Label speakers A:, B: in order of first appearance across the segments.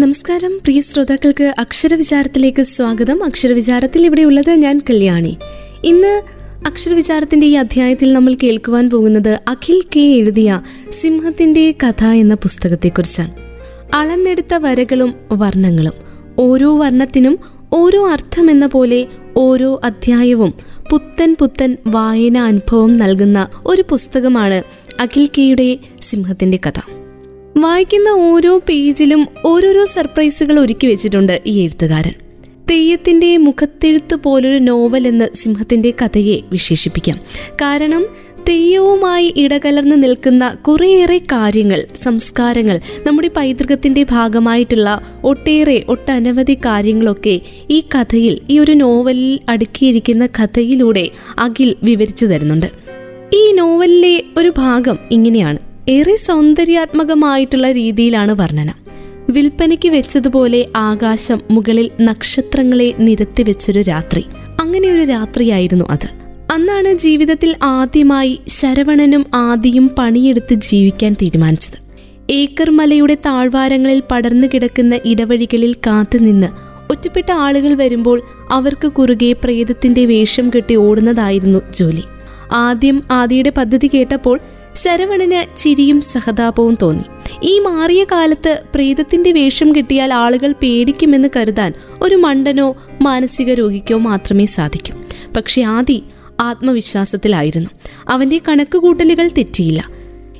A: നമസ്കാരം. പ്രിയ ശ്രോതാക്കൾക്ക് അക്ഷരവിചാരത്തിലേക്ക് സ്വാഗതം. അക്ഷരവിചാരത്തിൽ ഇവിടെയുള്ളത് ഞാൻ കല്യാണി. ഇന്ന് അക്ഷരവിചാരത്തിന്റെ ഈ അധ്യായത്തിൽ നമ്മൾ കേൾക്കുവാൻ പോകുന്നത് അഖിൽ കെ എഴുതിയ സിംഹത്തിന്റെ കഥ എന്ന പുസ്തകത്തെക്കുറിച്ചാണ്. അളന്നെടുത്ത വരകളും വർണങ്ങളും. ഓരോ വർണത്തിനും ഓരോ അർത്ഥം എന്ന പോലെ ഓരോ അധ്യായവും പുത്തൻ പുത്തൻ വായന അനുഭവം നൽകുന്ന ഒരു പുസ്തകമാണ് അഖിൽ കെയുടെ സിംഹത്തിന്റെ കഥ. വായിക്കുന്ന ഓരോ പേജിലും ഓരോരോ സർപ്രൈസുകൾ ഒരുക്കി വെച്ചിട്ടുണ്ട് ഈ എഴുത്തുകാരൻ. തെയ്യത്തിന്റെ മുഖത്തെഴുത്ത് പോലൊരു നോവൽ എന്ന് സിംഹത്തിന്റെ കഥയെ വിശേഷിപ്പിക്കാം. കാരണം തെയ്യവുമായി ഇടകലർന്ന് നിൽക്കുന്ന കുറേയേറെ കാര്യങ്ങൾ സംസ്കാരങ്ങൾ നമ്മുടെ പൈതൃകത്തിന്റെ ഭാഗമായിട്ടുള്ള ഒട്ടേറെ ഒട്ടനവധി കാര്യങ്ങളൊക്കെ ഈ കഥയിൽ ഈ ഒരു നോവലിൽ അടുക്കിയിരിക്കുന്ന കഥയിലൂടെ അഖിൽ വിവരിച്ചു തരുന്നുണ്ട്. ഈ നോവലിലെ ഒരു ഭാഗം ഇങ്ങനെയാണ്. ഏറെ സൗന്ദര്യാത്മകമായിട്ടുള്ള രീതിയിലാണ് വർണന. വിൽപ്പനയ്ക്ക് വെച്ചതുപോലെ ആകാശം മുകളിൽ നക്ഷത്രങ്ങളെ നിരത്തി വെച്ചൊരു രാത്രി. അങ്ങനെ ഒരു രാത്രിയായിരുന്നു അത്. അന്നാണ് ജീവിതത്തിൽ ആദ്യമായി ശരവണനും ആദിയും പണിയെടുത്ത് ജീവിക്കാൻ തീരുമാനിച്ചത്. ഏക്കർ മലയുടെ താഴ്വാരങ്ങളിൽ പടർന്നു കിടക്കുന്ന ഇടവഴികളിൽ കാത്തുനിന്ന് ഒറ്റപ്പെട്ട ആളുകൾ വരുമ്പോൾ അവർക്ക് കുറുകെ പ്രേതത്തിന്റെ വേഷം കെട്ടി ഓടുന്നതായിരുന്നു ജോലി. ആദ്യം ആദിയുടെ പദ്ധതി കേട്ടപ്പോൾ ശരവണന് ചിരിയും സഹതാപവും തോന്നി. ഈ മാറിയ കാലത്ത് പ്രേതത്തിന്റെ വേഷം കിട്ടിയാൽ ആളുകൾ പേടിക്കുമെന്ന് കരുതാൻ ഒരു മണ്ടനോ മാനസിക രോഗിക്കോ മാത്രമേ സാധിക്കൂ. പക്ഷെ ആദി ആത്മവിശ്വാസത്തിലായിരുന്നു. അവന്റെ കണക്കുകൂട്ടലുകൾ തെറ്റിയില്ല.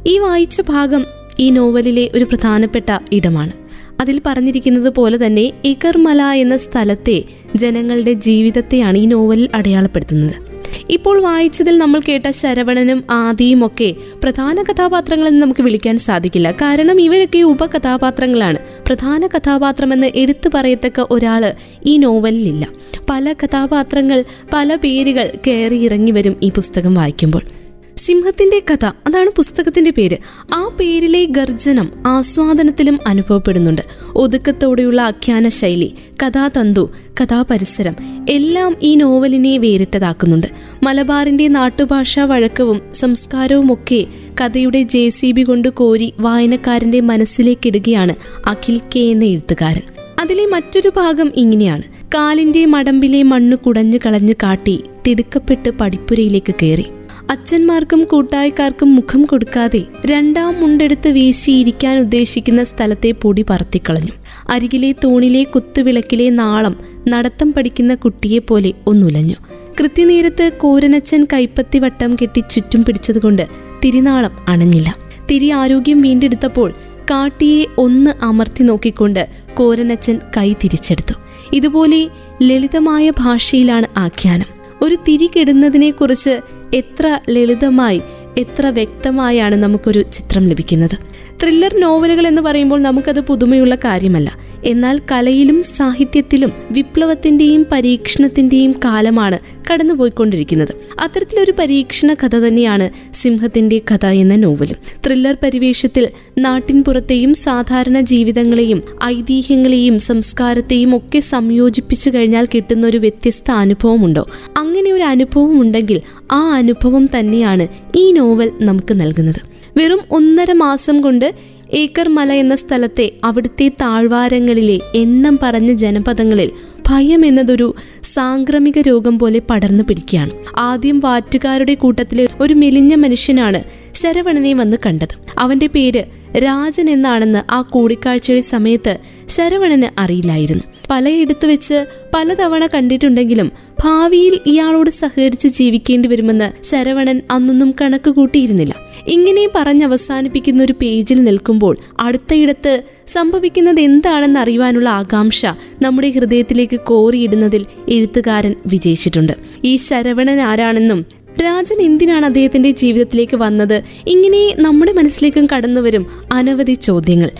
A: ഈ വായിച്ച ഭാഗം ഈ നോവലിലെ ഒരു പ്രധാനപ്പെട്ട ഇടമാണ്. അതിൽ പറഞ്ഞിരിക്കുന്നത് പോലെ തന്നെ ഇകർമല എന്ന സ്ഥലത്തെ ജനങ്ങളുടെ ജീവിതത്തെയാണ് ഈ നോവലിൽ അടയാളപ്പെടുത്തുന്നത്. ഇപ്പോൾ വായിച്ചതിൽ നമ്മൾ കേട്ട ശരവണനും ആദിയും ഒക്കെ പ്രധാന കഥാപാത്രങ്ങളെന്ന് നമുക്ക് വിളിക്കാൻ സാധിക്കില്ല. കാരണം ഇവരൊക്കെ ഉപകഥാപാത്രങ്ങളാണ്. പ്രധാന കഥാപാത്രമെന്ന് എടുത്തു പറയത്തക്ക ഒരാൾ ഈ നോവലിലില്ല. പല കഥാപാത്രങ്ങൾ പല പേരുകൾ കയറി ഇറങ്ങി വരും ഈ പുസ്തകം വായിക്കുമ്പോൾ. സിംഹത്തിന്റെ കഥ അതാണ് പുസ്തകത്തിന്റെ പേര്. ആ പേരിലെ ഗർജനം ആസ്വാദനത്തിലും അനുഭവപ്പെടുന്നുണ്ട്. ഒതുക്കത്തോടെയുള്ള ആഖ്യാന ശൈലി കഥാതന്തു കഥാപരിസരം എല്ലാം ഈ നോവലിനെ വേറിട്ടതാക്കുന്നുണ്ട്. മലബാറിന്റെ നാട്ടുഭാഷാ വഴക്കവും സംസ്കാരവും ഒക്കെ കഥയുടെ ജെ സി ബി കൊണ്ട് കോരി വായനക്കാരന്റെ മനസ്സിലേക്കിടുകയാണ് അഖിൽ കെ എന്ന എഴുത്തുകാരൻ. അതിലെ മറ്റൊരു ഭാഗം ഇങ്ങനെയാണ്. കാലിന്റെ മടമ്പിലെ മണ്ണ് കുടഞ്ഞു കളഞ്ഞു കാട്ടി തിടുക്കപ്പെട്ട് പടിപ്പുരയിലേക്ക് കയറി. അച്ഛന്മാർക്കും കൂട്ടായക്കാർക്കും മുഖം കൊടുക്കാതെ രണ്ടാം മുണ്ടെടുത്ത് വീശിയിരിക്കാൻ ഉദ്ദേശിക്കുന്ന സ്ഥലത്തെ പൊടി പറത്തിക്കളഞ്ഞു. അരികിലെ തൂണിലെ കുത്തുവിളക്കിലെ നാളം നടത്തം പഠിക്കുന്ന കുട്ടിയെപ്പോലെ ഒന്നുലഞ്ഞു. കൃത്യനേരത്ത് കോരനച്ചൻ കൈപ്പത്തി വട്ടം കെട്ടി ചുറ്റും പിടിച്ചതുകൊണ്ട് തിരിനാളം അണഞ്ഞില്ല. തിരി ആരോഗ്യം വീണ്ടെടുത്തപ്പോൾ കാട്ടിയെ ഒന്ന് അമർത്തി നോക്കിക്കൊണ്ട് കോരനച്ചൻ കൈ തിരിച്ചെടുത്തു. ഇതുപോലെ ലളിതമായ ഭാഷയിലാണ് ആഖ്യാനം. ഒരു തിരി കെടുന്നതിനെക്കുറിച്ച് എത്ര ലളിതമായി എത്ര വ്യക്തമായാണ് നമുക്കൊരു ചിത്രം ലഭിക്കുന്നത്. ത്രില്ലർ നോവലുകൾ എന്ന് പറയുമ്പോൾ നമുക്കത് പുതുമയുള്ള കാര്യമല്ല. എന്നാൽ കലയിലും സാഹിത്യത്തിലും വിപ്ലവത്തിന്റെയും പരീക്ഷണത്തിന്റെയും കാലമാണ് കടന്നുപോയിക്കൊണ്ടിരിക്കുന്നത്. അത്തരത്തിലൊരു പരീക്ഷണ കഥ തന്നെയാണ് സിംഹത്തിന്റെ കഥ എന്ന നോവലും. ത്രില്ലർ പരിവേഷത്തിൽ നാട്ടിൻപുറത്തെയും സാധാരണ ജീവിതങ്ങളെയും ഐതിഹ്യങ്ങളെയും സംസ്കാരത്തെയും ഒക്കെ സംയോജിപ്പിച്ചു കഴിഞ്ഞാൽ കിട്ടുന്ന ഒരു വ്യത്യസ്ത അനുഭവമുണ്ടോ? അങ്ങനെ ഒരു അനുഭവം ഉണ്ടെങ്കിൽ ആ അനുഭവം തന്നെയാണ് ഈ നോവൽ നമുക്ക് നൽകുന്നത്. വെറും ഒന്നര മാസം കൊണ്ട് ഏക്കർ മല എന്ന സ്ഥലത്തെ അവിടുത്തെ താഴ്വാരങ്ങളിലെ എണ്ണം പറഞ്ഞ ജനപദങ്ങളിൽ ഭയം എന്നതൊരു സാംക്രമിക രോഗം പോലെ പടർന്നു പിടിക്കുകയാണ്. ആദ്യം വാറ്റുകാരുടെ കൂട്ടത്തിലെ ഒരു മെലിഞ്ഞ മനുഷ്യനാണ് ശരവണനെ വന്ന് കണ്ടത്. അവന്റെ പേര് രാജൻ എന്നാണെന്ന് ആ കൂടിക്കാഴ്ചയുടെ സമയത്ത് ശരവണന് അറിയില്ലായിരുന്നു. പലയിടത്ത് വെച്ച് പലതവണ കണ്ടിട്ടുണ്ടെങ്കിലും ഭാവിയിൽ ഇയാളോട് സഹകരിച്ച് ജീവിക്കേണ്ടി വരുമെന്ന് ശരവണൻ അന്നൊന്നും കണക്ക് കൂട്ടിയിരുന്നില്ല. ഇങ്ങനെ പറഞ്ഞവസാനിപ്പിക്കുന്ന ഒരു പേജിൽ നിൽക്കുമ്പോൾ അടുത്തയിടത്ത് സംഭവിക്കുന്നത് എന്താണെന്ന് അറിയുവാനുള്ള ആകാംക്ഷ നമ്മുടെ ഹൃദയത്തിലേക്ക് കോറിയിടുന്നതിൽ എഴുത്തുകാരൻ വിജയിച്ചിട്ടുണ്ട്. ഈ ശരവണൻ ആരാണെന്നും രാജൻ എന്തിനാണ് അദ്ദേഹത്തിന്റെ ജീവിതത്തിലേക്ക് വന്നത്? ഇങ്ങനെ നമ്മുടെ മനസ്സിലേക്കും കടന്നുവരും അനവധി ചോദ്യങ്ങൾ.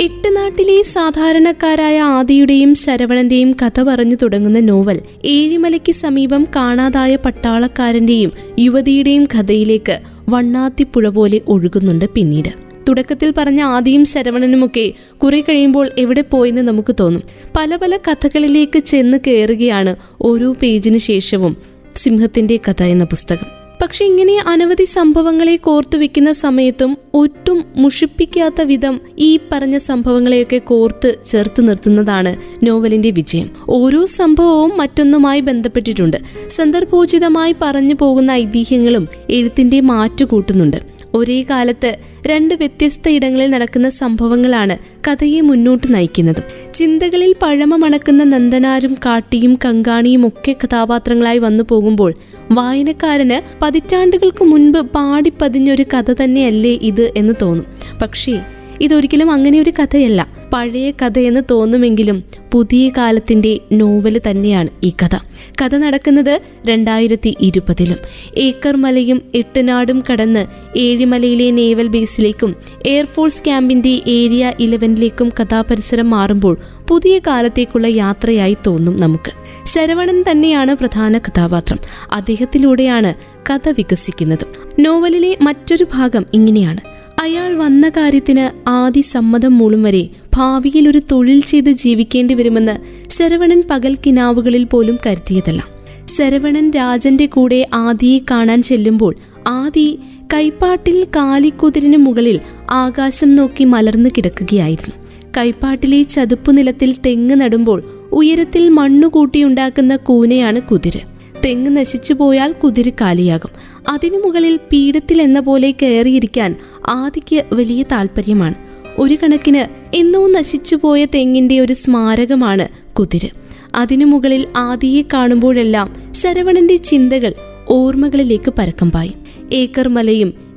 A: എട്ട് നാട്ടിലെ സാധാരണക്കാരായ ആദിയുടെയും ശരവണന്റെയും കഥ പറഞ്ഞു തുടങ്ങുന്ന നോവൽ ഏഴിമലയ്ക്ക് സമീപം കാണാതായ പട്ടാളക്കാരന്റെയും യുവതിയുടെയും കഥയിലേക്ക് വണ്ണാത്തിപ്പുഴ പോലെ ഒഴുകുന്നുണ്ട് പിന്നീട്. തുടക്കത്തിൽ പറഞ്ഞ ആദിയും ശരവണനുമൊക്കെ കുറെ കഴിയുമ്പോൾ എവിടെ പോയെന്ന് നമുക്ക് തോന്നും. പല പല കഥകളിലേക്ക് ചെന്ന് കയറുകയാണ് ഓരോ പേജിന് ശേഷവും. സിംഹത്തിന്റെ കഥ എന്ന പുസ്തകം. പക്ഷെ ഇങ്ങനെ അനവധി സംഭവങ്ങളെ കോർത്തു വെക്കുന്ന സമയത്തും ഒട്ടും മുഷിപ്പിക്കാത്ത വിധം ഈ പറഞ്ഞ സംഭവങ്ങളെയൊക്കെ കോർത്ത് ചേർത്ത് നിർത്തുന്നതാണ് നോവലിന്റെ വിജയം. ഓരോ സംഭവവും മറ്റൊന്നുമായി ബന്ധപ്പെട്ടിട്ടുണ്ട്. സന്ദർഭോചിതമായി പറഞ്ഞു പോകുന്ന ഐതിഹ്യങ്ങളും എഴുത്തിന്റെ മാറ്റുകൂട്ടുന്നുണ്ട്. ഒരേ കാലത്ത് രണ്ട് വ്യത്യസ്ത ഇടങ്ങളിൽ നടക്കുന്ന സംഭവങ്ങളാണ് കഥയെ മുന്നോട്ട് നയിക്കുന്നത്. ചിന്തകളിൽ പഴമ മണക്കുന്ന നന്ദനാരും കാട്ടിയും കങ്കാണിയും ഒക്കെ കഥാപാത്രങ്ങളായി വന്നു പോകുമ്പോൾ വായനക്കാരന് പതിറ്റാണ്ടുകൾക്ക് മുൻപ് പാടിപ്പതിഞ്ഞൊരു കഥ തന്നെയല്ലേ ഇത് എന്ന് തോന്നും. പക്ഷേ ഇതൊരിക്കലും അങ്ങനെ ഒരു കഥയല്ല. പഴയ കഥയെന്ന് തോന്നുമെങ്കിലും പുതിയ കാലത്തിന്റെ നോവൽ തന്നെയാണ് ഈ കഥ. കഥ നടക്കുന്നത് രണ്ടായിരത്തി ഇരുപതിലും ഏക്കർ മലയും എട്ടുനാടും കടന്ന് ഏഴിമലയിലെ നേവൽ ബേസിലേക്കും എയർഫോഴ്സ് ക്യാമ്പിന്റെ ഏരിയ ഇലവനിലേക്കും കഥാപരിസരം മാറുമ്പോൾ പുതിയ കാലത്തേക്കുള്ള യാത്രയായി തോന്നും നമുക്ക്. ശരവണൻ തന്നെയാണ് പ്രധാന കഥാപാത്രം. അദ്ദേഹത്തിലൂടെയാണ് കഥ വികസിക്കുന്നത്. നോവലിലെ മറ്റൊരു ഭാഗം ഇങ്ങനെയാണ്. അയാൾ വന്ന കാര്യത്തിന് ആദ്യ സമ്മതം മൂളും വരെ ഭാവിയിൽ ഒരു തൊഴിൽ ചെയ്ത് ജീവിക്കേണ്ടി വരുമെന്ന് ശരവണൻ പകൽ കിനാവുകളിൽ പോലും കരുതിയതല്ല. ശരവണൻ രാജന്റെ കൂടെ ആദിയെ കാണാൻ ചെല്ലുമ്പോൾ ആദി കൈപ്പാട്ടിൽ കാലിക്കുതിരിന് മുകളിൽ ആകാശം നോക്കി മലർന്നു കിടക്കുകയായിരുന്നു. കൈപ്പാട്ടിലെ ചതുപ്പു നിലത്തിൽ തെങ്ങ് നടുമ്പോൾ ഉയരത്തിൽ മണ്ണുകൂട്ടിയുണ്ടാക്കുന്ന കൂനയാണ് കുതിര്. തെങ്ങ് നശിച്ചു പോയാൽ കുതിര് കാലിയാകും. അതിനു മുകളിൽ പീഠത്തിൽ എന്ന പോലെ കയറിയിരിക്കാൻ ആദിക്ക് വലിയ താല്പര്യമാണ്. ഒരു കണക്കിന് എന്നോ നശിച്ചുപോയ തെങ്ങിന്റെ ഒരു സ്മാരകമാണ് കുതിര്. അതിനു മുകളിൽ ആദിയെ കാണുമ്പോഴെല്ലാം ശരവണന്റെ ചിന്തകൾ ഓർമ്മകളിലേക്ക് പരക്കം പായും. ഏക്കർ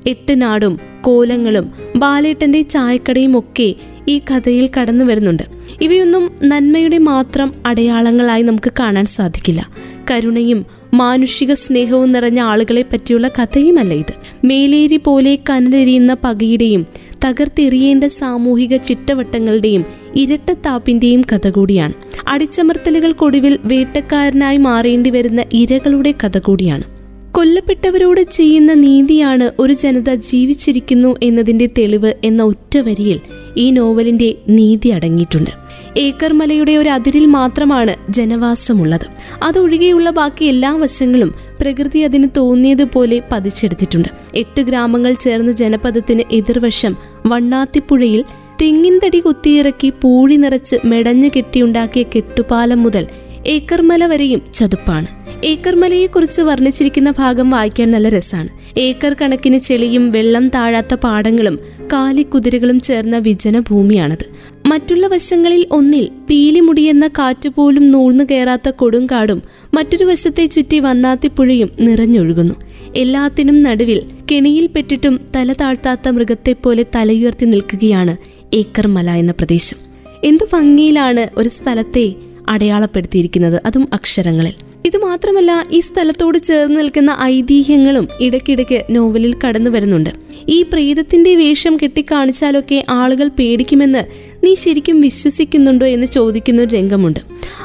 A: എട്ട് നാടും കോലങ്ങളും ബാലേട്ടന്റെ ചായക്കടയും ഒക്കെ ഈ കഥയിൽ കടന്നു വരുന്നുണ്ട്. ഇവയൊന്നും നന്മയുടെ മാത്രം അടയാളങ്ങളായി നമുക്ക് കാണാൻ സാധിക്കില്ല. കരുണയും മാനുഷിക സ്നേഹവും നിറഞ്ഞ ആളുകളെ പറ്റിയുള്ള കഥയുമല്ല ഇത്. മേലേരി പോലെ കനലെരിയുന്ന പകയുടെയും തകർത്തെറിയേണ്ട സാമൂഹിക ചിട്ടവട്ടങ്ങളുടെയും ഇരട്ടത്താപ്പിന്റെയും കഥ കൂടിയാണ്. അടിച്ചമർത്തലുകൾക്കൊടുവിൽ വേട്ടക്കാരനായി മാറേണ്ടി വരുന്ന ഇരകളുടെ കഥ കൂടിയാണ്. കൊല്ലപ്പെട്ടവരോട് ചെയ്യുന്ന നീതിയാണ് ഒരു ജനത ജീവിച്ചിരിക്കുന്നു എന്നതിന്റെ തെളിവ് എന്ന ഒറ്റ വരിയിൽ ഈ നോവലിന്റെ നീതി അടങ്ങിയിട്ടുണ്ട്. ഏക്കർ മലയുടെ ഒരു അതിരിൽ മാത്രമാണ് ജനവാസമുള്ളത്. അതൊഴികെയുള്ള ബാക്കി എല്ലാ വശങ്ങളും പ്രകൃതി അതിന് തോന്നിയതുപോലെ പതിച്ചെടുത്തിട്ടുണ്ട്. എട്ട് ഗ്രാമങ്ങൾ ചേർന്ന ജനപദത്തിന് എതിർവശം വണ്ണാത്തിപ്പുഴയിൽ തെങ്ങിൻ തടി കുത്തിയിറക്കി പൂഴി നിറച്ച് മെടഞ്ഞു കെട്ടിയുണ്ടാക്കിയ കെട്ടുപാലം മുതൽ ഏക്കർമല വരെയും ചതുപ്പാണ്. ഏക്കർമലയെക്കുറിച്ച് വർണിച്ചിരിക്കുന്ന ഭാഗം വായിക്കാൻ നല്ല രസമാണ് ഏക്കർ കണക്കിന് ചെളിയും വെള്ളം താഴാത്ത പാടങ്ങളും കാലിക്കുതിരകളും ചേർന്ന വിജന ഭൂമിയാണത്. മറ്റുള്ള വശങ്ങളിൽ ഒന്നിൽ പീലിമുടിയെന്ന കാറ്റുപോലും നൂഴ്ന്നു കയറാത്ത കൊടുങ്കാടും മറ്റൊരു വശത്തെ ചുറ്റി വന്നാത്തിപ്പുഴയും നിറഞ്ഞൊഴുകുന്നു. എല്ലാത്തിനും നടുവിൽ കെണിയിൽപ്പെട്ടിട്ടും തല താഴ്ത്താത്ത മൃഗത്തെപ്പോലെ തലയുയർത്തി നിൽക്കുകയാണ് ഏക്കർ മല എന്ന പ്രദേശം. എന്ത് ഭംഗിയിലാണ് ഒരു സ്ഥലത്തെ അടയാളപ്പെടുത്തിയിരിക്കുന്നത് അതും അക്ഷരങ്ങളിൽ. ഇത് മാത്രമല്ല ഈ സ്ഥലത്തോട് ചേർന്ന് നിൽക്കുന്ന ഐതിഹ്യങ്ങളും ഇടയ്ക്കിടയ്ക്ക് നോവലിൽ കടന്നു വരുന്നുണ്ട്. ഈ പ്രീതത്തിന്റെ വേഷം കെട്ടിക്കാണിച്ചാലൊക്കെ ആളുകൾ പേടിക്കുമെന്ന് നീ ശരിക്കും വിശ്വസിക്കുന്നുണ്ടോ എന്ന് ചോദിക്കുന്ന ഒരു രംഗമുണ്ട്.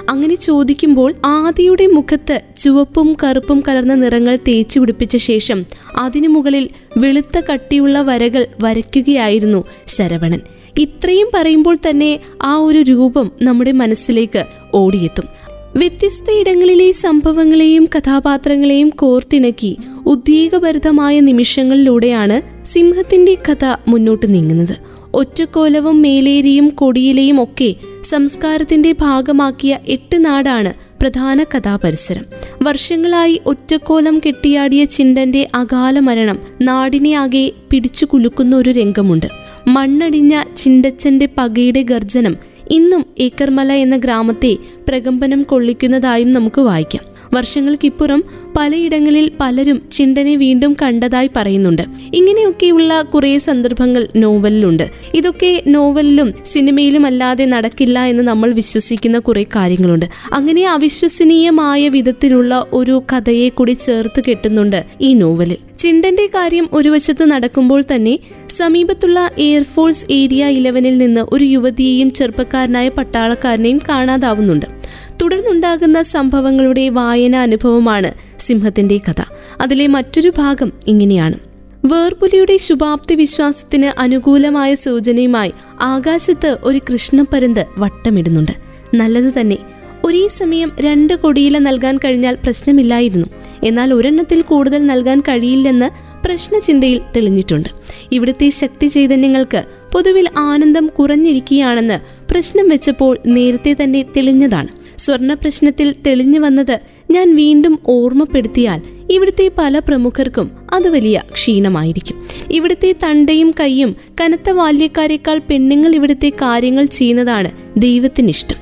A: അങ്ങനെ ചോദിക്കുമ്പോൾ ആദിയുടെ മുഖത്ത് ചുവപ്പും കറുപ്പും കലർന്ന നിറങ്ങൾ തേച്ചു പിടിപ്പിച്ച ശേഷം അതിനു മുകളിൽ വെളുത്ത കട്ടിയുള്ള വരകൾ വരയ്ക്കുകയായിരുന്നു ശരവണൻ. ഇത്രയും പറയുമ്പോൾ തന്നെ ആ ഒരു രൂപം നമ്മുടെ മനസ്സിലേക്ക് ഓടിയെത്തും. വ്യത്യസ്ത ഇടങ്ങളിലെ സംഭവങ്ങളെയും കഥാപാത്രങ്ങളെയും കോർത്തിണക്കി ഉദ്വേഗഭരിതമായ നിമിഷങ്ങളിലൂടെയാണ് സിംഹത്തിന്റെ കഥ മുന്നോട്ട് നീങ്ങുന്നത്. ഒറ്റക്കോലവും മേലേരിയും കൊടിയിലെയും ഒക്കെ സംസ്കാരത്തിന്റെ ഭാഗമാക്കിയ എട്ട് നാടാണ് പ്രധാന കഥാപരിസരം. വർഷങ്ങളായി ഒറ്റക്കോലം കെട്ടിയാടിയ ചിണ്ടന്റെ അകാല മരണം നാടിനെ ആകെ പിടിച്ചു കുലുക്കുന്ന ഒരു രംഗമുണ്ട്. മണ്ണടിഞ്ഞ ചിണ്ടച്ചന്റെ പകയുടെ ഗർജനം ഇന്നും ഏക്കർമല എന്ന ഗ്രാമത്തെ പ്രകമ്പനം കൊള്ളിക്കുന്നതായും നമുക്ക് വായിക്കാം. വർഷങ്ങൾക്കിപ്പുറം പലയിടങ്ങളിൽ പലരും ചിണ്ടനെ വീണ്ടും കണ്ടതായി പറയുന്നുണ്ട്. ഇങ്ങനെയൊക്കെയുള്ള കുറേ സന്ദർഭങ്ങൾ നോവലിലുണ്ട്. ഇതൊക്കെ നോവലിലും സിനിമയിലും അല്ലാതെ നടക്കില്ല എന്ന് നമ്മൾ വിശ്വസിക്കുന്ന കുറേ കാര്യങ്ങളുണ്ട്. അങ്ങനെ അവിശ്വസനീയമായ വിധത്തിലുള്ള ഒരു കഥയെ കൂടി ചേർത്ത് കെട്ടുന്നുണ്ട് ഈ നോവലിൽ. ചിണ്ടന്റെ കാര്യം ഒരു വശത്ത് നടക്കുമ്പോൾ തന്നെ സമീപത്തുള്ള എയർഫോഴ്സ് ഏരിയ ഇലവനിൽ നിന്ന് ഒരു യുവതിയെയും ചെറുപ്പക്കാരനായ പട്ടാളക്കാരനെയും കാണാതാവുന്നുണ്ട്. തുടർന്നുണ്ടാകുന്ന സംഭവങ്ങളുടെ വായന അനുഭവമാണ് സിംഹത്തിന്റെ കഥ. അതിലെ മറ്റൊരു ഭാഗം ഇങ്ങനെയാണ്. വേർപുലിയുടെ ശുഭാപ്തി വിശ്വാസത്തിന് അനുകൂലമായ സൂചനയുമായി ആകാശത്ത് ഒരു കൃഷ്ണപ്പരുന്ത് വട്ടമിടുന്നുണ്ട്. നല്ലത് തന്നെ ഒരേ സമയം രണ്ട് കൊടിയില നൽകാൻ കഴിഞ്ഞാൽ പ്രശ്നമില്ലായിരുന്നു. എന്നാൽ ഒരെണ്ണത്തിൽ കൂടുതൽ നൽകാൻ കഴിയില്ലെന്ന് പ്രശ്നചിന്തയിൽ തെളിഞ്ഞിട്ടുണ്ട്. ഇവിടുത്തെ ശക്തി ചൈതന്യങ്ങൾക്ക് പൊതുവിൽ ആനന്ദം കുറഞ്ഞിരിക്കുകയാണെന്ന് പ്രശ്നം വെച്ചപ്പോൾ നേരത്തെ തന്നെ തെളിഞ്ഞതാണ്. സ്വർണ പ്രശ്നത്തിൽ തെളിഞ്ഞു വന്നത് ഞാൻ വീണ്ടും ഓർമ്മപ്പെടുത്തിയാൽ ഇവിടുത്തെ പല പ്രമുഖർക്കും അത് വലിയ ക്ഷീണമായിരിക്കും. ഇവിടുത്തെ തണ്ടയും കൈയും കനത്ത ബാല്യക്കാരെക്കാൾ പെണ്ണുങ്ങൾ ഇവിടുത്തെ കാര്യങ്ങൾ ചെയ്യുന്നതാണ് ദൈവത്തിനിഷ്ടം.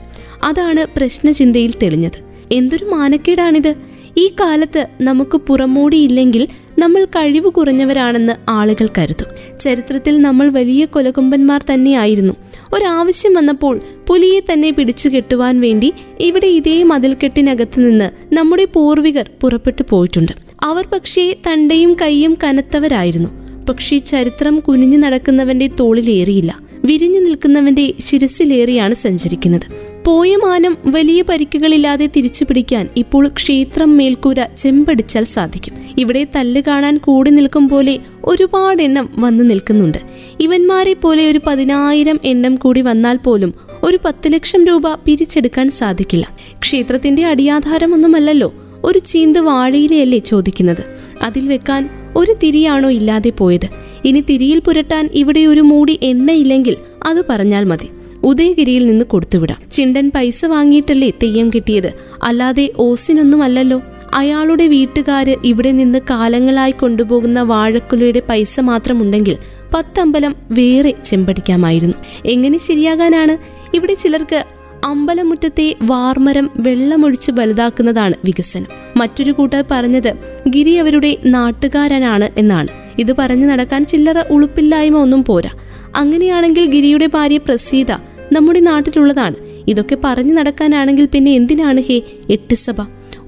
A: അതാണ് പ്രശ്നചിന്തയിൽ തെളിഞ്ഞത്. എന്തൊരു മാനക്കേടാണിത്? ഈ കാലത്ത് നമുക്ക് പുറമോടിയില്ലെങ്കിൽ നമ്മൾ കഴിവ് കുറഞ്ഞവരാണെന്ന് ആളുകൾ കരുതും. ചരിത്രത്തിൽ നമ്മൾ വലിയ കൊലകൊമ്പന്മാർ തന്നെയായിരുന്നു. ഒരാവശ്യം വന്നപ്പോൾ പുലിയെ തന്നെ പിടിച്ചു കെട്ടുവാൻ വേണ്ടി ഇവിടെ ഇതേ മതിൽക്കെട്ടിനകത്ത് നിന്ന് നമ്മുടെ പൂർവികർ പുറപ്പെട്ടു പോയിട്ടുണ്ട്. അവർ പക്ഷേ തണ്ടയും കൈയും കനത്തവരായിരുന്നു. പക്ഷേ ചരിത്രം കുനിഞ്ഞു നടക്കുന്നവന്റെ തോളിലേറിയില്ല. വിരിഞ്ഞു നിൽക്കുന്നവന്റെ ശിരസിലേറിയാണ് സഞ്ചരിക്കുന്നത്. പോയ മാനം വലിയ പരിക്കുകളില്ലാതെ തിരിച്ചു പിടിക്കാൻ ഇപ്പോൾ ക്ഷേത്രം മേൽക്കൂര ചെമ്പടിച്ചാൽ സാധിക്കും. ഇവിടെ തല്ല് കാണാൻ കൂടി നിൽക്കും പോലെ ഒരുപാട് എണ്ണം വന്നു നിൽക്കുന്നുണ്ട്. ഇവന്മാരെ പോലെ ഒരു പതിനായിരം എണ്ണം കൂടി വന്നാൽ പോലും ഒരു പത്ത് ലക്ഷം രൂപ പിരിച്ചെടുക്കാൻ സാധിക്കില്ല. ക്ഷേത്രത്തിന്റെ അടിയാധാരമൊന്നുമല്ലല്ലോ ഒരു ചീന്ത് വാഴയിലയല്ലേ ചോദിക്കുന്നത്. അതിൽ വെക്കാൻ ഒരു തിരിയാണോ ഇല്ലാതെ പോയത്? ഇനി തിരിയിൽ പുരട്ടാൻ ഇവിടെ ഒരു മൂടി എണ്ണയില്ലെങ്കിൽ അത് പറഞ്ഞാൽ മതി. ഉദയഗിരിയിൽ നിന്ന് കൊടുത്തുവിടാം. ചിണ്ടൻ പൈസ വാങ്ങിയിട്ടല്ലേ തെയ്യം കിട്ടിയത്? അല്ലാതെ ഓസിനൊന്നുമല്ലല്ലോ. അയാളുടെ വീട്ടുകാര് ഇവിടെ നിന്ന് കാലങ്ങളായി കൊണ്ടുപോകുന്ന വാഴക്കുലയുടെ പൈസ മാത്രമുണ്ടെങ്കിൽ പത്തമ്പലം വേറെ ചെമ്പടിക്കാമായിരുന്നു. എങ്ങനെ ശരിയാകാനാണ്? ഇവിടെ ചിലർക്ക് അമ്പലമുറ്റത്തെ വാർമരം വെള്ളമൊഴിച്ച് വലുതാക്കുന്നതാണ് വികസനം. മറ്റൊരു കൂട്ടർ പറഞ്ഞത് ഗിരി അവരുടെ നാട്ടുകാരനാണ് എന്നാണ്. ഇത് പറഞ്ഞു നടക്കാൻ ചില്ലറ ഉളുപ്പില്ലായ്മ ഒന്നും പോരാ. അങ്ങനെയാണെങ്കിൽ ഗിരിയുടെ ഭാര്യ പ്രസീത നമ്മുടെ നാട്ടിലുള്ളതാണ്. ഇതൊക്കെ പറഞ്ഞു നടക്കാനാണെങ്കിൽ പിന്നെ എന്തിനാണ് ഹേ എട്ട് സഭ?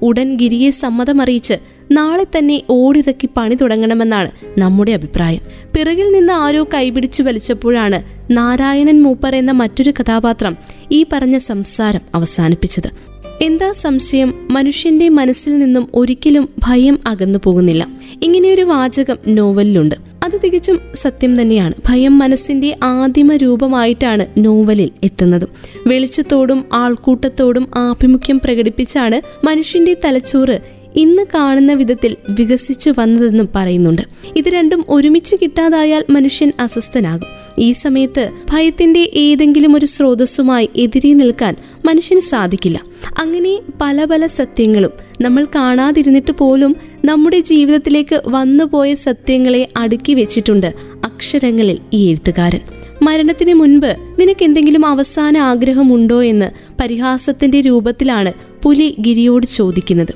A: ഉടൻ ഗിരിയെ സമ്മതമറിയിച്ച് നാളെ തന്നെ ഓടിറക്കി പണി തുടങ്ങണമെന്നാണ് നമ്മുടെ അഭിപ്രായം. പിറകിൽ നിന്ന് ആരോ കൈപിടിച്ചു വലിച്ചപ്പോഴാണ് നാരായണൻ മൂപ്പർ എന്ന മറ്റൊരു കഥാപാത്രം ഈ പറഞ്ഞ സംസാരം അവസാനിപ്പിച്ചത്. എന്താ സംശയം? മനുഷ്യന്റെ മനസ്സിൽ നിന്നും ഒരിക്കലും ഭയം അകന്നു പോകുന്നില്ല. ഇങ്ങനെയൊരു വാചകം നോവലിലുണ്ട്. അത് തികച്ചും സത്യം തന്നെയാണ്. ഭയം മനസ്സിന്റെ ആദിമ രൂപമായിട്ടാണ് നോവലിൽ എത്തുന്നത്. വെളിച്ചത്തോടും ആൾക്കൂട്ടത്തോടും ആഭിമുഖ്യം പ്രകടിപ്പിച്ചാണ് മനുഷ്യന്റെ തലച്ചോറ് ഇന്ന് കാണുന്ന വിധത്തിൽ വികസിച്ചു വന്നതെന്നും പറയുന്നുണ്ട്. ഇത് രണ്ടും ഒരുമിച്ച് കിട്ടാതായാൽ മനുഷ്യൻ അസ്വസ്ഥനാകും. ഈ സമയത്ത് ഭയത്തിന്റെ ഏതെങ്കിലും ഒരു സ്രോതസ്സുമായി എതിരെ നിൽക്കാൻ മനുഷ്യന് സാധിക്കില്ല. അങ്ങനെ പല പല സത്യങ്ങളും നമ്മൾ കാണാതിരുന്നിട്ട് പോലും നമ്മുടെ ജീവിതത്തിലേക്ക് വന്നുപോയ സത്യങ്ങളെ അടുക്കി വെച്ചിട്ടുണ്ട് അക്ഷരങ്ങളിൽ ഈ എഴുത്തുകാരൻ. മരണത്തിന് മുൻപ് നിനക്ക് എന്തെങ്കിലും അവസാന ആഗ്രഹമുണ്ടോ എന്ന് പരിഹാസത്തിന്റെ രൂപത്തിലാണ് പുലി ഗിരിയോട് ചോദിക്കുന്നത്.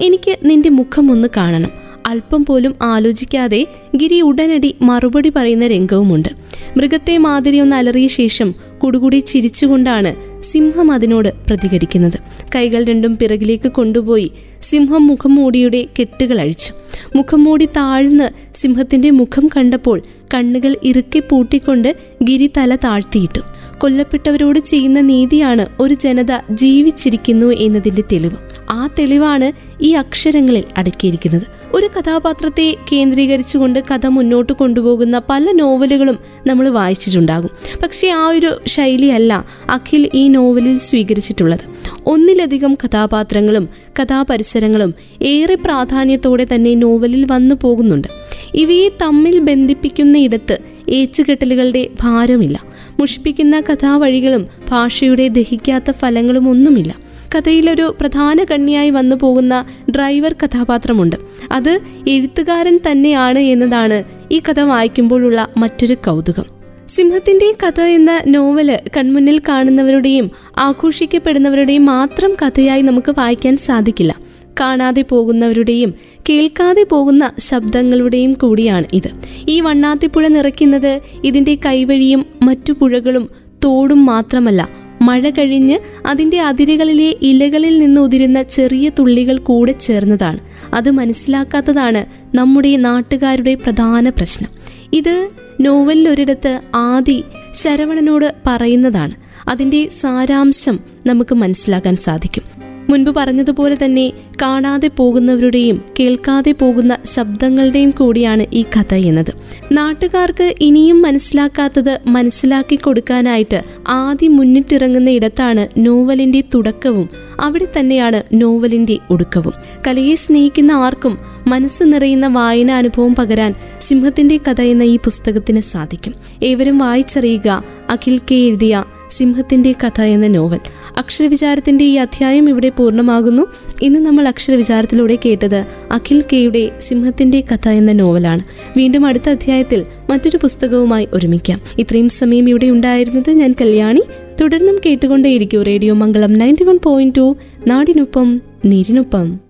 A: എനിക്ക് നിന്റെ മുഖം ഒന്ന് കാണണം. അല്പം പോലും ആലോചിക്കാതെ ഗിരി ഉടനടി മറുപടി പറയുന്ന രംഗവുമുണ്ട്. മൃഗത്തെ മാതിരി ഒന്ന് അലറിയ ശേഷം കുടുകുടി ചിരിച്ചുകൊണ്ടാണ് സിംഹം അതിനോട് പ്രതികരിക്കുന്നത്. കൈകൾ രണ്ടും പിറകിലേക്ക് കൊണ്ടുപോയി സിംഹം മുഖംമൂടിയുടെ കെട്ടുകൾ അഴിച്ചു. മുഖംമൂടി താഴ്ന്ന് സിംഹത്തിന്റെ മുഖം കണ്ടപ്പോൾ കണ്ണുകൾ ഇറുക്കി പൂട്ടിക്കൊണ്ട് ഗിരി തല താഴ്ത്തിയിട്ടു. കൊല്ലപ്പെട്ടവരോട് ചെയ്യുന്ന നീതിയാണ് ഒരു ജനത ജീവിച്ചിരിക്കുന്നു എന്നതിന്റെ തെളിവ്. ആ തെളിവാണ് ഈ അക്ഷരങ്ങളിൽ അടക്കിയിരിക്കുന്നത്. ഒരു കഥാപാത്രത്തെ കേന്ദ്രീകരിച്ചുകൊണ്ട് കഥ മുന്നോട്ട് കൊണ്ടുപോകുന്ന പല നോവലുകളും നമ്മൾ വായിച്ചിട്ടുണ്ടാകും. പക്ഷേ ആ ഒരു ശൈലിയല്ല അഖിൽ ഈ നോവലിൽ സ്വീകരിച്ചിട്ടുള്ളത്. ഒന്നിലധികം കഥാപാത്രങ്ങളും കഥാപരിസരങ്ങളും ഏറെ പ്രാധാന്യത്തോടെ തന്നെ നോവലിൽ വന്നു പോകുന്നുണ്ട്. ഇവയെ തമ്മിൽ ബന്ധിപ്പിക്കുന്ന ഇടത്ത് ഏച്ചുകെട്ടലുകളുടെ ഭാരമില്ല. മുഷിപ്പിക്കുന്ന കഥാവഴികളും ഭാഷയുടെ ദഹിക്കാത്ത ഫലങ്ങളും ഒന്നുമില്ല. കഥയിലൊരു പ്രധാന കണ്ണിയായി വന്നു പോകുന്ന ഡ്രൈവർ കഥാപാത്രമുണ്ട്. അത് എഴുത്തുകാരൻ തന്നെയാണ് എന്നതാണ് ഈ കഥ വായിക്കുമ്പോഴുള്ള മറ്റൊരു കൗതുകം. സിംഹത്തിന്റെ കഥ എന്ന നോവൽ കൺമുന്നിൽ കാണുന്നവരുടെയും ആഘോഷിക്കപ്പെടുന്നവരുടെയും മാത്രം കഥയായി നമുക്ക് വായിക്കാൻ സാധിക്കില്ല. കാണാതെ പോകുന്നവരുടെയും കേൾക്കാതെ പോകുന്ന ശബ്ദങ്ങളുടെയും കൂടിയാണ് ഇത്. ഈ വണ്ണാത്തിപ്പുഴ നിറയ്ക്കുന്നത് ഇതിന്റെ കൈവഴിയും മറ്റു പുഴകളും തോടും മാത്രമല്ല. മഴ കഴിഞ്ഞ് അതിന്റെ അതിരുകളിലെ ഇലകളിൽ നിന്ന് ഉതിരുന്ന ചെറിയ തുള്ളികൾ കൂടെ ചേർന്നതാണ്. അത് മനസ്സിലാക്കാത്തതാണ് നമ്മുടെ നാട്ടുകാരുടെ പ്രധാന പ്രശ്നം. ഇത് നോവലിൽ ഒരിടത്ത് ആദി ശരവണനോട് പറയുന്നതാണ്. അതിന്റെ സാരാംശം നമുക്ക് മനസ്സിലാക്കാൻ സാധിക്കും. മുൻപ് പറഞ്ഞതുപോലെ തന്നെ കാണാതെ പോകുന്നവരുടെയും കേൾക്കാതെ പോകുന്ന ശബ്ദങ്ങളുടെയും കൂടിയാണ് ഈ കഥ എന്നത്. നാട്ടുകാർക്ക് ഇനിയും മനസ്സിലാക്കാത്തത് മനസ്സിലാക്കി കൊടുക്കാനായിട്ട് ആദ്യം മുന്നിട്ടിറങ്ങുന്ന ഇടത്താണ് നോവലിന്റെ തുടക്കവും അവിടെ തന്നെയാണ് നോവലിന്റെ ഒടുക്കവും. കലയെ സ്നേഹിക്കുന്ന ആർക്കും മനസ്സ് നിറയുന്ന വായന അനുഭവം പകരാൻ സിംഹത്തിന്റെ കഥ എന്ന ഈ പുസ്തകത്തിന് സാധിക്കും. ഏവരും വായിച്ചറിയുക അഖിൽ കെ എഴുതിയ സിംഹത്തിന്റെ കഥ എന്ന നോവൽ. അക്ഷരവിചാരത്തിന്റെ ഈ അധ്യായം ഇവിടെ പൂർണമാകുന്നു. ഇന്ന് നമ്മൾ അക്ഷരവിചാരത്തിലൂടെ കേട്ടത് അഖിൽ കെയുടെ സിംഹത്തിന്റെ കഥ എന്ന നോവലാണ്. വീണ്ടും അടുത്ത അധ്യായത്തിൽ മറ്റൊരു പുസ്തകവുമായി ഒരുമിക്കാം. ഇത്രയും സമയം ഇവിടെ ഉണ്ടായിരുന്നത് ഞാൻ കല്യാണി. തുടർന്നും കേട്ടുകൊണ്ടേയിരിക്കും radio Mangalam ninety one point two. നാടിനൊപ്പം നീരിനൊപ്പം.